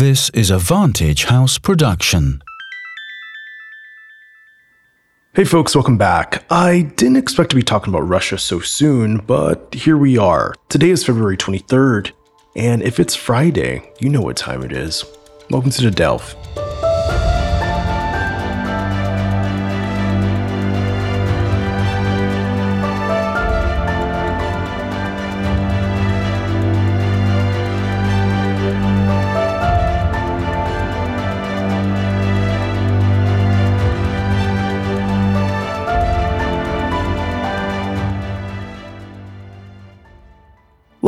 This is a Vantage House production. Hey folks, welcome back. I didn't expect to be talking about Russia so soon, but here we are. Today is February 23rd, and if it's Friday, you know what time it is. Welcome to the Delve.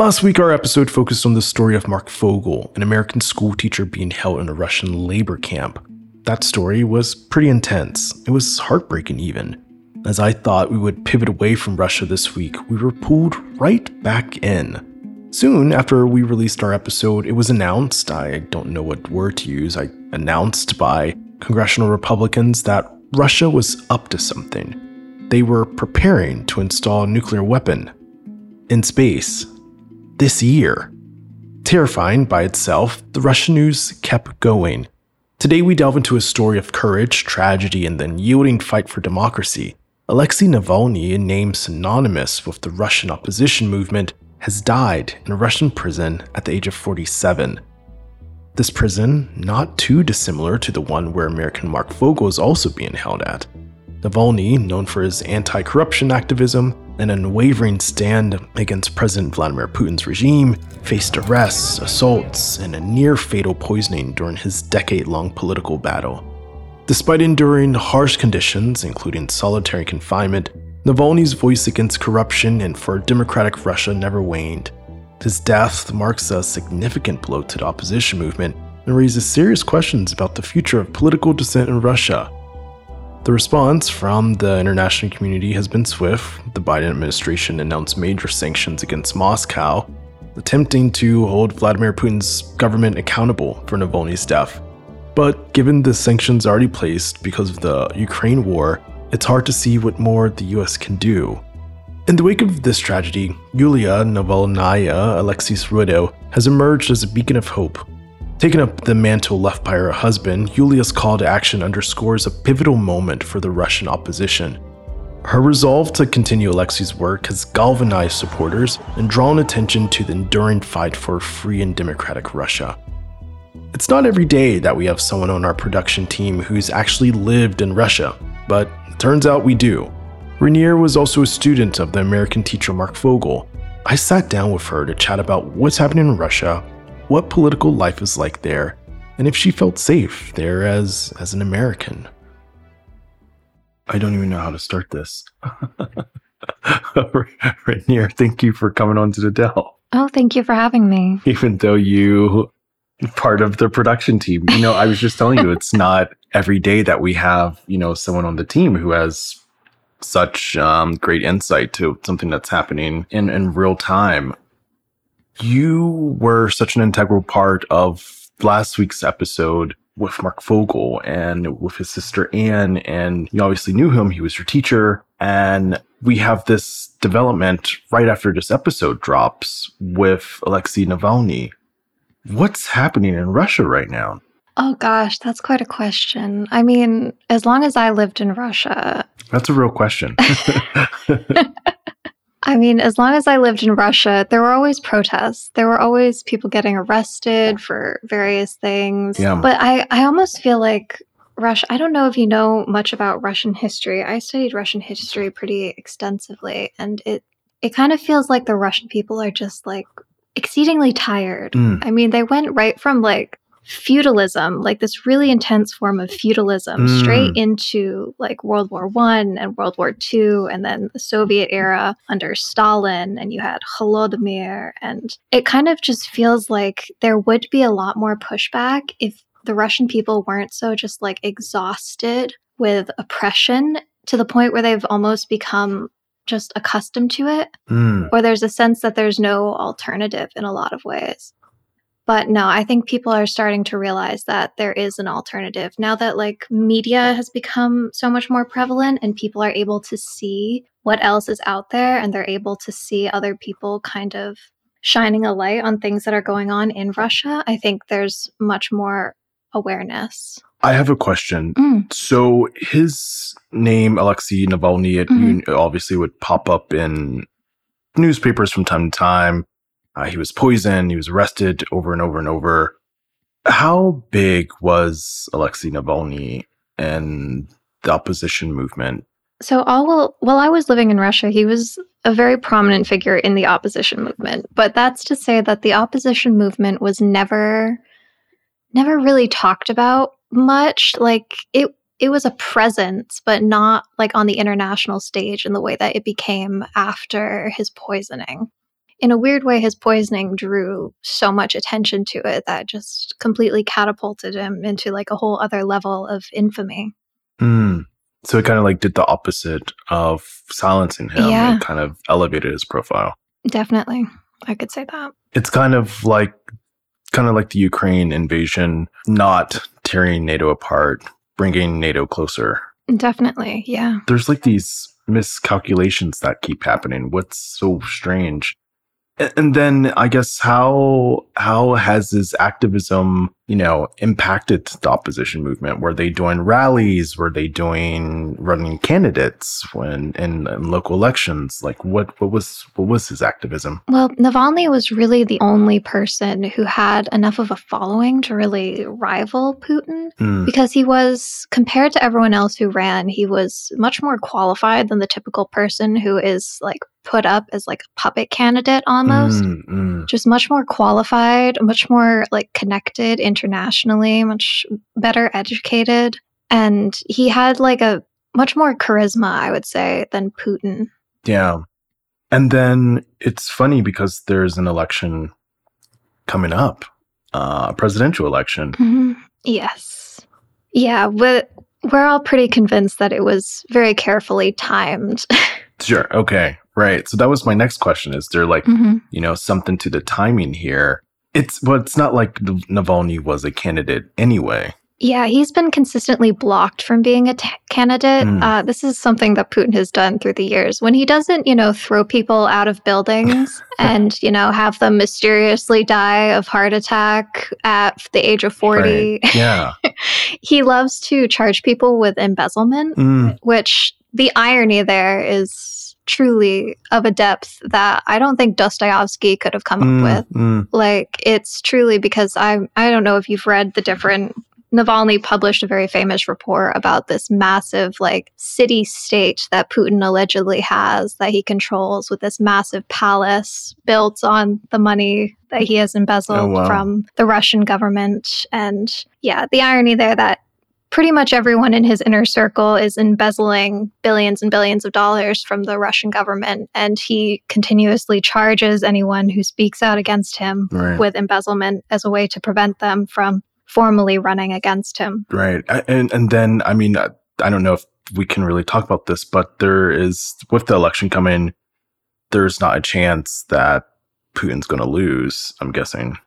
Last week, our episode focused on the story of Marc Fogel, an American schoolteacher being held in a Russian labor camp. That story was pretty intense. It was heartbreaking, even. As I thought we would pivot away from Russia this week, we were pulled right back in. Soon after we released our episode, it was announced I don't know what word to use I announced by congressional Republicans that Russia was up to something. They were preparing to install a nuclear weapon in space this year. Terrifying by itself, the Russian news kept going. Today, we delve into a story of courage, tragedy, and then yielding fight for democracy. Alexei Navalny, a name synonymous with the Russian opposition movement, has died in a Russian prison at the age of 47. This prison, not too dissimilar to the one where American Marc Fogel is also being held at. Navalny, known for his anti corruption activism, and unwavering stand against President Vladimir Putin's regime, faced arrests, assaults, and a near fatal poisoning during his decade long political battle. Despite enduring harsh conditions, including solitary confinement, Navalny's voice against corruption and for democratic Russia never waned. His death marks a significant blow to the opposition movement and raises serious questions about the future of political dissent in Russia. The response from the international community has been swift. The Biden administration announced major sanctions against Moscow, attempting to hold Vladimir Putin's government accountable for Navalny's death. But given the sanctions already placed because of the Ukraine war, it's hard to see what more the US can do. In the wake of this tragedy, Yulia Navalnaya, Alexei's widow, has emerged as a beacon of hope Taking up the mantle left by her husband, Yulia's call to action underscores a pivotal moment for the Russian opposition. Her resolve to continue Alexei's work has galvanized supporters and drawn attention to the enduring fight for free and democratic Russia. It's not every day that we have someone on our production team who's actually lived in Russia, but turns out we do. Rainier was also a student of the American teacher Marc Fogel. I sat down with her to chat about what's happening in Russia what political life is like there, and if she felt safe there as, as an American. I don't even know how to start this. Rainier, thank you for coming on to the Delve. Oh, thank you for having me. Even though you part of the production team. You know, I was just telling you it's not every day that we have, you know, someone on the team who has such um, great insight to something that's happening in, in real time you were such an integral part of last week's episode with Marc Fogel and with his sister Anne. And you obviously knew him. He was your teacher. And we have this development right after this episode drops with Alexei Navalny. What's happening in Russia right now? Oh gosh, that's quite a question. I mean, as long as I lived in Russia. That's a real question. I mean, as long as I lived in Russia, there were always protests. There were always people getting arrested for various things. Yeah. But I, I almost feel like Russia, I don't know if you know much about Russian history. I studied Russian history pretty extensively, and it, it kind of feels like the Russian people are just like exceedingly tired. Mm. I mean, they went right from like feudalism, like this really intense form of feudalism, mm. straight into like World War One and World War Two, and then the Soviet era under Stalin, and you had Holodomor, and it kind of just feels like there would be a lot more pushback if the Russian people weren't so just like exhausted with oppression to the point where they've almost become just accustomed to it, mm. or there's a sense that there's no alternative in a lot of ways. But no, I think people are starting to realize that there is an alternative now that like media has become so much more prevalent and people are able to see what else is out there and they're able to see other people kind of shining a light on things that are going on in Russia, I think there's much more awareness. I have a question. Mm. So his name, Alexei Navalny, it mm-hmm. obviously would pop up in newspapers from time to time. Uh, he was poisoned. He was arrested over and over and over. How big was Alexei Navalny and the opposition movement? So, all while, while I was living in Russia, he was a very prominent figure in the opposition movement. But that's to say that the opposition movement was never, never really talked about much. Like it, it was a presence, but not like on the international stage in the way that it became after his poisoning in a weird way, his poisoning drew so much attention to it that just completely catapulted him into like a whole other level of infamy. Mm. So it kind of like did the opposite of silencing him. Yeah. It kind of elevated his profile. Definitely. I could say that. It's kind of like kind of like the Ukraine invasion, not tearing NATO apart, bringing NATO closer. Definitely. Yeah. There's like these miscalculations that keep happening. What's so strange and then I guess how how has this activism, you know, impacted the opposition movement? Were they doing rallies? Were they doing running candidates when in, in local elections? Like what what was what was his activism? Well, Navalny was really the only person who had enough of a following to really rival Putin mm. because he was compared to everyone else who ran, he was much more qualified than the typical person who is like put up as like a puppet candidate almost. Mm, mm. Just much more qualified, much more like connected internationally, much better educated. And he had like a much more charisma, I would say, than Putin. Yeah. And then it's funny because there's an election coming up, uh, a presidential election. Mm-hmm. Yes. Yeah. But we're all pretty convinced that it was very carefully timed. sure. Okay. Right. So that was my next question. Is there like, mm-hmm. you know, something to the timing here? It's well, it's not like Navalny was a candidate anyway. Yeah, he's been consistently blocked from being a t- candidate. Mm. Uh, this is something that Putin has done through the years. When he doesn't, you know, throw people out of buildings and, you know, have them mysteriously die of heart attack at the age of 40. Right. Yeah. he loves to charge people with embezzlement, mm. which the irony there is truly of a depth that I don't think Dostoevsky could have come mm, up with. Mm. Like it's truly because I I don't know if you've read the different Navalny published a very famous report about this massive like city state that Putin allegedly has that he controls with this massive palace built on the money that he has embezzled oh, wow. from the Russian government and yeah the irony there that pretty much everyone in his inner circle is embezzling billions and billions of dollars from the Russian government. And he continuously charges anyone who speaks out against him right. with embezzlement as a way to prevent them from formally running against him. Right. And, and then, I mean, I don't know if we can really talk about this, but there is, with the election coming, there's not a chance that Putin's going to lose, I'm guessing.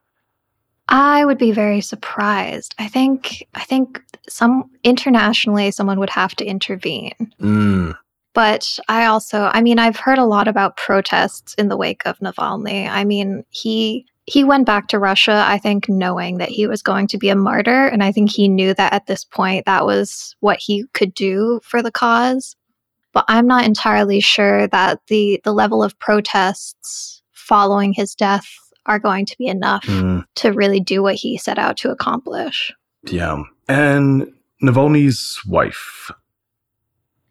I would be very surprised. I think I think some internationally someone would have to intervene. Mm. But I also, I mean, I've heard a lot about protests in the wake of Navalny. I mean, he he went back to Russia, I think, knowing that he was going to be a martyr, and I think he knew that at this point that was what he could do for the cause. But I'm not entirely sure that the the level of protests following his death are going to be enough mm. to really do what he set out to accomplish. Yeah. And Navalny's wife,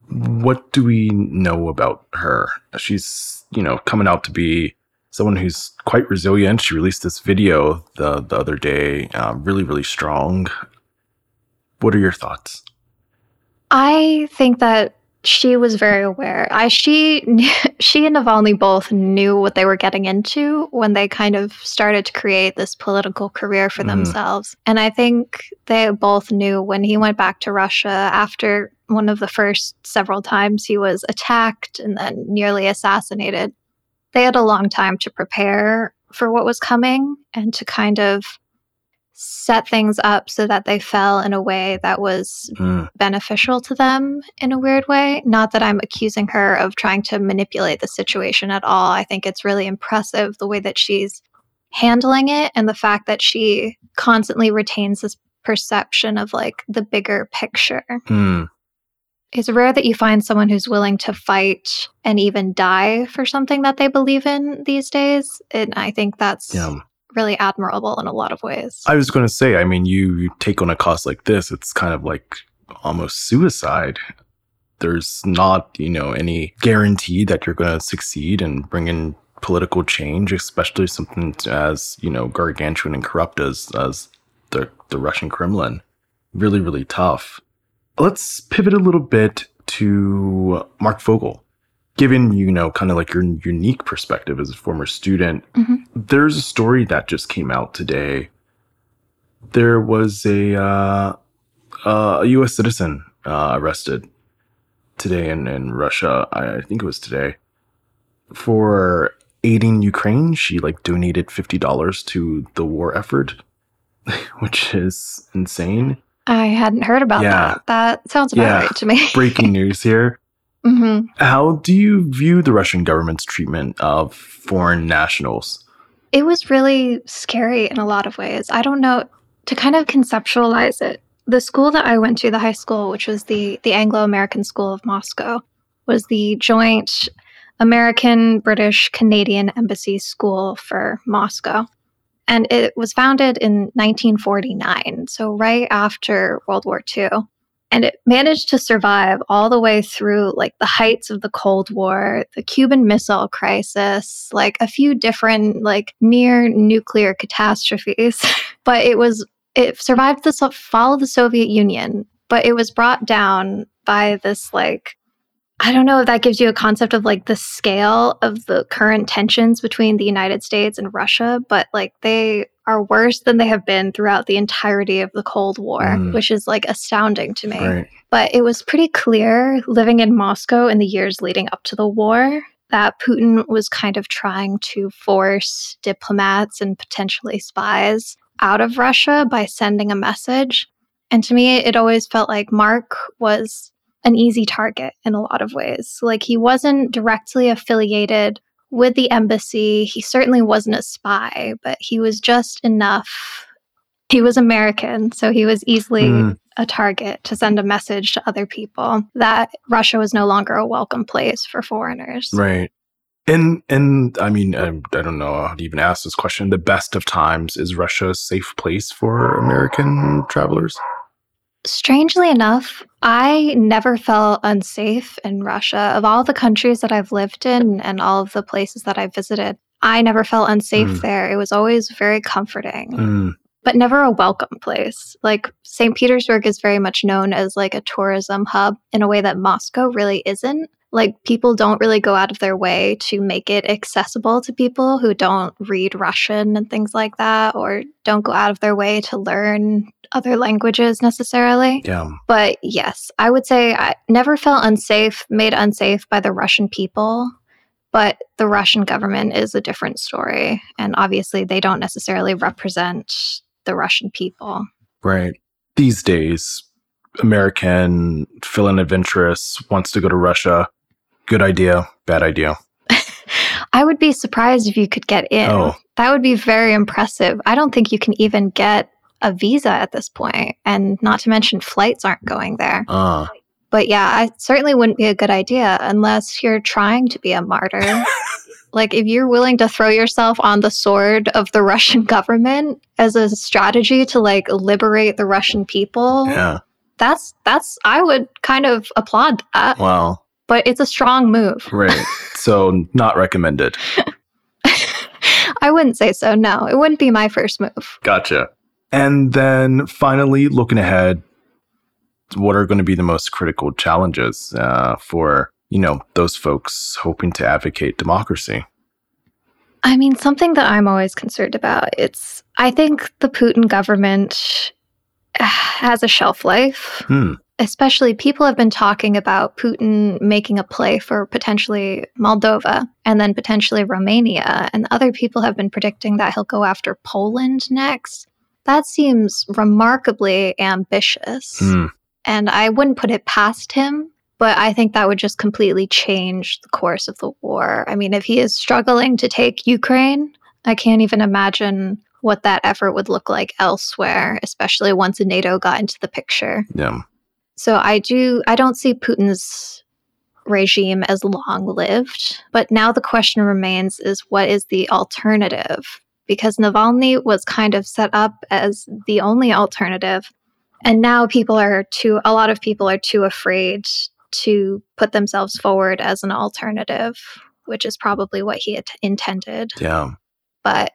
what do we know about her? She's, you know, coming out to be someone who's quite resilient. She released this video the, the other day, uh, really, really strong. What are your thoughts? I think that she was very aware. I she she and Navalny both knew what they were getting into when they kind of started to create this political career for mm. themselves. And I think they both knew when he went back to Russia after one of the first several times he was attacked and then nearly assassinated. They had a long time to prepare for what was coming and to kind of set things up so that they fell in a way that was mm. beneficial to them in a weird way. Not that I'm accusing her of trying to manipulate the situation at all. I think it's really impressive the way that she's handling it and the fact that she constantly retains this perception of like the bigger picture. Mm. It's rare that you find someone who's willing to fight and even die for something that they believe in these days. And I think that's yeah really admirable in a lot of ways. I was going to say, I mean, you, take on a cause like this, it's kind of like almost suicide. There's not, you know, any guarantee that you're going to succeed and bring in political change, especially something as, you know, gargantuan and corrupt as, as the, the Russian Kremlin. Really, really tough. Let's pivot a little bit to Marc Fogel given you know kind of like your unique perspective as a former student mm-hmm. there's a story that just came out today. There was a uh, uh, a us citizen uh, arrested today in, in russia. I, I think it was today. For aiding ukraine she like donated $50 to the war effort which is insane. I hadn't heard about yeah. that. That sounds about yeah. right to me. Breaking news here Mm-hmm. How do you view the Russian government's treatment of foreign nationals? It was really scary in a lot of ways. I don't know to kind of conceptualize it. The school that I went to, the high school, which was the the Anglo American School of Moscow, was the joint American, British, Canadian Embassy School for Moscow. And it was founded in 1949, so right after World War II and it managed to survive all the way through like the heights of the cold war the cuban missile crisis like a few different like near nuclear catastrophes. But it was it survived the fall of the soviet union but it was brought down by this like I don't know if that gives you a concept of like the scale of the current tensions between the United States and Russia, but like they are worse than they have been throughout the entirety of the Cold War, mm. which is like astounding to me. Right. But it was pretty clear living in Moscow in the years leading up to the war that Putin was kind of trying to force diplomats and potentially spies out of Russia by sending a message. And to me, it always felt like Marc was an easy target in a lot of ways. Like he wasn't directly affiliated with the embassy. He certainly wasn't a spy, but he was just enough. He was American, so he was easily mm. a target to send a message to other people that Russia was no longer a welcome place for foreigners. Right. And and I mean, I, I don't know how to even ask this question. The best of times is Russia a safe place for American travelers? Strangely enough, I never felt unsafe in Russia. Of all the countries that I've lived in and all of the places that I've visited, I never felt unsafe mm. there. It was always very comforting, mm. but never a welcome place. Like St. Petersburg is very much known as like a tourism hub in a way that Moscow really isn't. Like people don't really go out of their way to make it accessible to people who don't read Russian and things like that, or don't go out of their way to learn other languages necessarily. Yeah. But yes, I would say I never felt unsafe, made unsafe by the Russian people. But the Russian government is a different story. And obviously, they don't necessarily represent the Russian people. Right. These days, American fill-in adventurous wants to go to Russia. Good idea, bad idea. I would be surprised if you could get in. Oh. That would be very impressive. I don't think you can even get a visa at this point, and not to mention flights aren't going there. Uh. But yeah, I certainly wouldn't be a good idea unless you're trying to be a martyr. like if you're willing to throw yourself on the sword of the Russian government as a strategy to like liberate the Russian people. Yeah. That's that's I would kind of applaud that. Wow. But it's a strong move. Right. So not recommended. I wouldn't say so. No, it wouldn't be my first move. Gotcha. And then finally, looking ahead, what are going to be the most critical challenges uh, for you know those folks hoping to advocate democracy? I mean, something that I'm always concerned about. It's I think the Putin government has a shelf life. Hmm. Especially, people have been talking about Putin making a play for potentially Moldova and then potentially Romania. And other people have been predicting that he'll go after Poland next. That seems remarkably ambitious. Mm. And I wouldn't put it past him, but I think that would just completely change the course of the war. I mean, if he is struggling to take Ukraine, I can't even imagine what that effort would look like elsewhere, especially once NATO got into the picture. Yeah. So I do I don't see Putin's regime as long lived, but now the question remains is what is the alternative? Because Navalny was kind of set up as the only alternative. And now people are too a lot of people are too afraid to put themselves forward as an alternative, which is probably what he intended. Yeah. But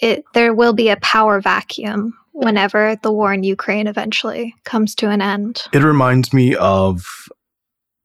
it there will be a power vacuum whenever the war in Ukraine eventually comes to an end. It reminds me of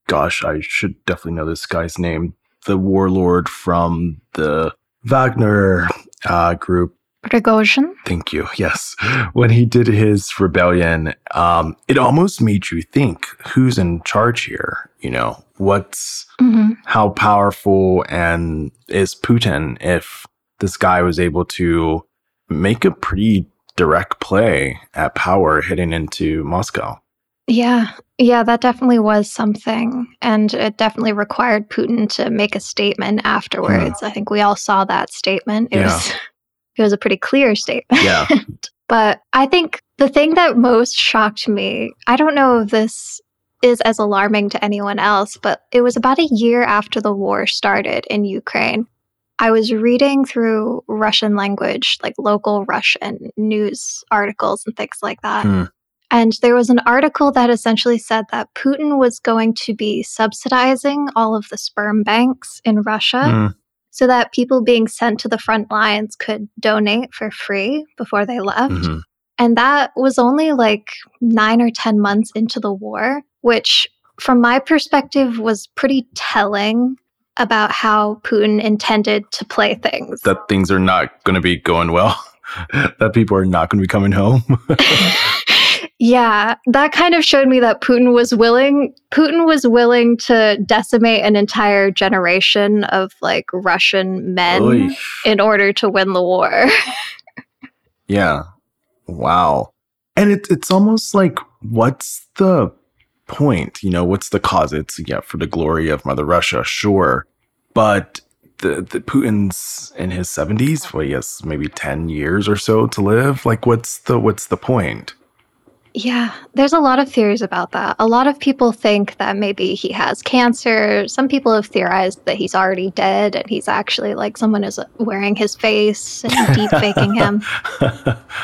gosh, I should definitely know this guy's name. The warlord from the Wagner uh, group. Prigozhin? Thank you. Yes. When he did his rebellion, um, it almost made you think who's in charge here? You know, what's mm-hmm. how powerful and is Putin if this guy was able to make a pretty direct play at power heading into Moscow. Yeah. Yeah, that definitely was something. And it definitely required Putin to make a statement afterwards. I think we all saw that statement. It yeah. was it was a pretty clear statement. Yeah. but I think the thing that most shocked me, I don't know if this is as alarming to anyone else, but it was about a year after the war started in Ukraine. I was reading through Russian language, like local Russian news articles and things like that. Hmm. And there was an article that essentially said that Putin was going to be subsidizing all of the sperm banks in Russia hmm. so that people being sent to the front lines could donate for free before they left. Mm-hmm. And that was only like nine or 10 months into the war, which from my perspective was pretty telling about how Putin intended to play things. That things are not going to be going well. that people are not going to be coming home. yeah, that kind of showed me that Putin was willing Putin was willing to decimate an entire generation of like Russian men Oy. in order to win the war. yeah. Wow. And it's it's almost like what's the point? You know, what's the cause? It's yeah, for the glory of Mother Russia, sure. But the, the Putin's in his seventies, well, he has maybe ten years or so to live. Like what's the what's the point? Yeah, there's a lot of theories about that. A lot of people think that maybe he has cancer. Some people have theorized that he's already dead and he's actually like someone is wearing his face and deep faking him.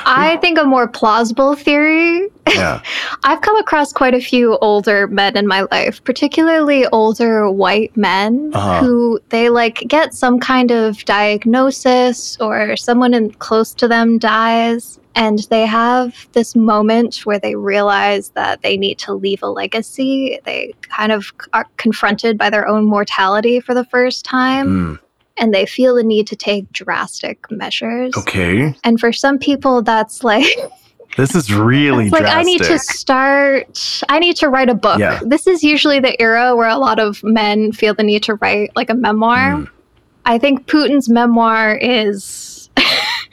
I think a more plausible theory. Yeah. I've come across quite a few older men in my life, particularly older white men uh-huh. who they like get some kind of diagnosis or someone in, close to them dies and they have this moment where they realize that they need to leave a legacy. They kind of are confronted by their own mortality for the first time. Mm. And they feel the need to take drastic measures. Okay. And for some people, that's like This is really like I need to start. I need to write a book. Yeah. This is usually the era where a lot of men feel the need to write like a memoir. Mm. I think Putin's memoir is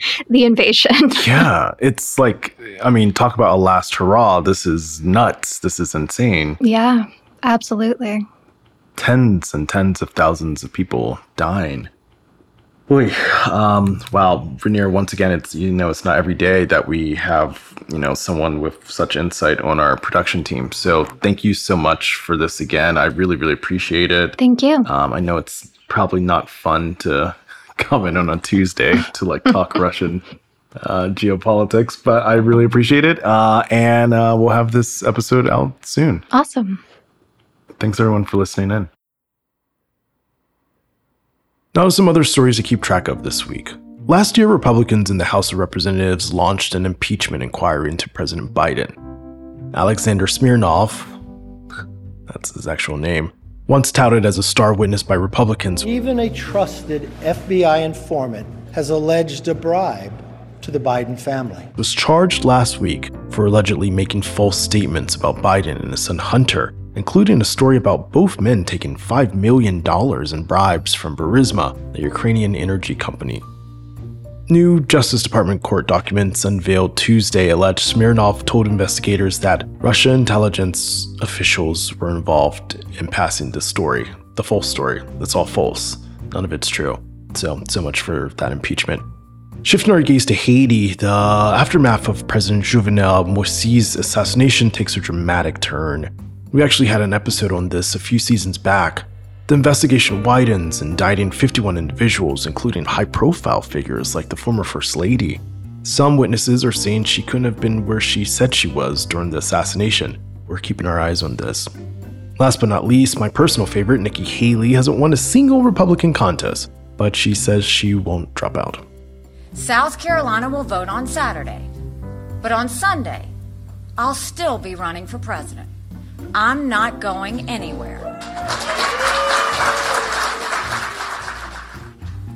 the invasion. yeah, it's like I mean, talk about a last hurrah. This is nuts. This is insane. Yeah, absolutely. Tens and tens of thousands of people dying. Boy, um, wow, Rainier, once again, it's, you know, it's not every day that we have, you know, someone with such insight on our production team. So thank you so much for this again. I really, really appreciate it. Thank you. Um, I know it's probably not fun to coming on a Tuesday to like talk Russian uh, geopolitics, but I really appreciate it. Uh, and uh, we'll have this episode out soon. Awesome. Thanks everyone for listening in. Now, some other stories to keep track of this week. Last year, Republicans in the House of Representatives launched an impeachment inquiry into President Biden. Alexander Smirnov, that's his actual name, once touted as a star witness by Republicans. Even a trusted FBI informant has alleged a bribe to the Biden family. Was charged last week for allegedly making false statements about Biden and his son Hunter, including a story about both men taking $5 million in bribes from Burisma, the Ukrainian energy company. New Justice Department court documents unveiled Tuesday allege Smirnov told investigators that Russia intelligence officials were involved in passing the story, the false story. That's all false. None of it's true. So, so much for that impeachment. Shifting our gaze to Haiti, the aftermath of President Jovenel Moise's assassination takes a dramatic turn. We actually had an episode on this a few seasons back, the investigation widens, indicting 51 individuals, including high profile figures like the former First Lady. Some witnesses are saying she couldn't have been where she said she was during the assassination. We're keeping our eyes on this. Last but not least, my personal favorite, Nikki Haley, hasn't won a single Republican contest, but she says she won't drop out. South Carolina will vote on Saturday, but on Sunday, I'll still be running for president. I'm not going anywhere.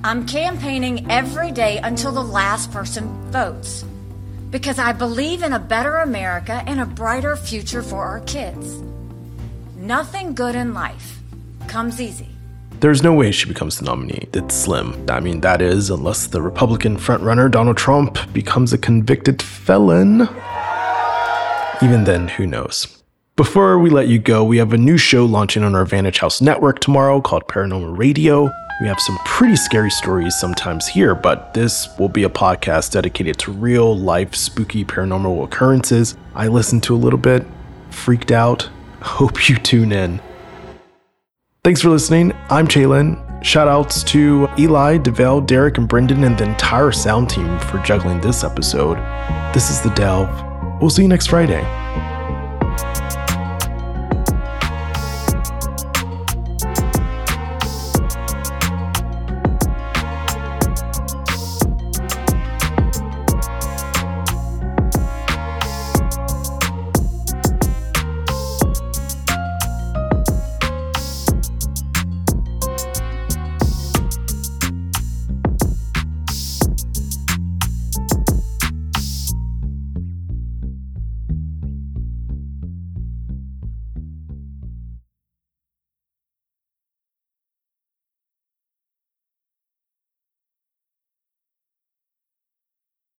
I'm campaigning every day until the last person votes because I believe in a better America and a brighter future for our kids. Nothing good in life comes easy. There's no way she becomes the nominee. It's slim. I mean, that is, unless the Republican frontrunner Donald Trump becomes a convicted felon. Even then, who knows? Before we let you go, we have a new show launching on our Vantage House network tomorrow called Paranormal Radio. We have some pretty scary stories sometimes here, but this will be a podcast dedicated to real life spooky paranormal occurrences. I listened to a little bit, freaked out. Hope you tune in. Thanks for listening. I'm Jalen. Shoutouts to Eli, DeVale, Derek, and Brendan, and the entire sound team for juggling this episode. This is The Delve. We'll see you next Friday.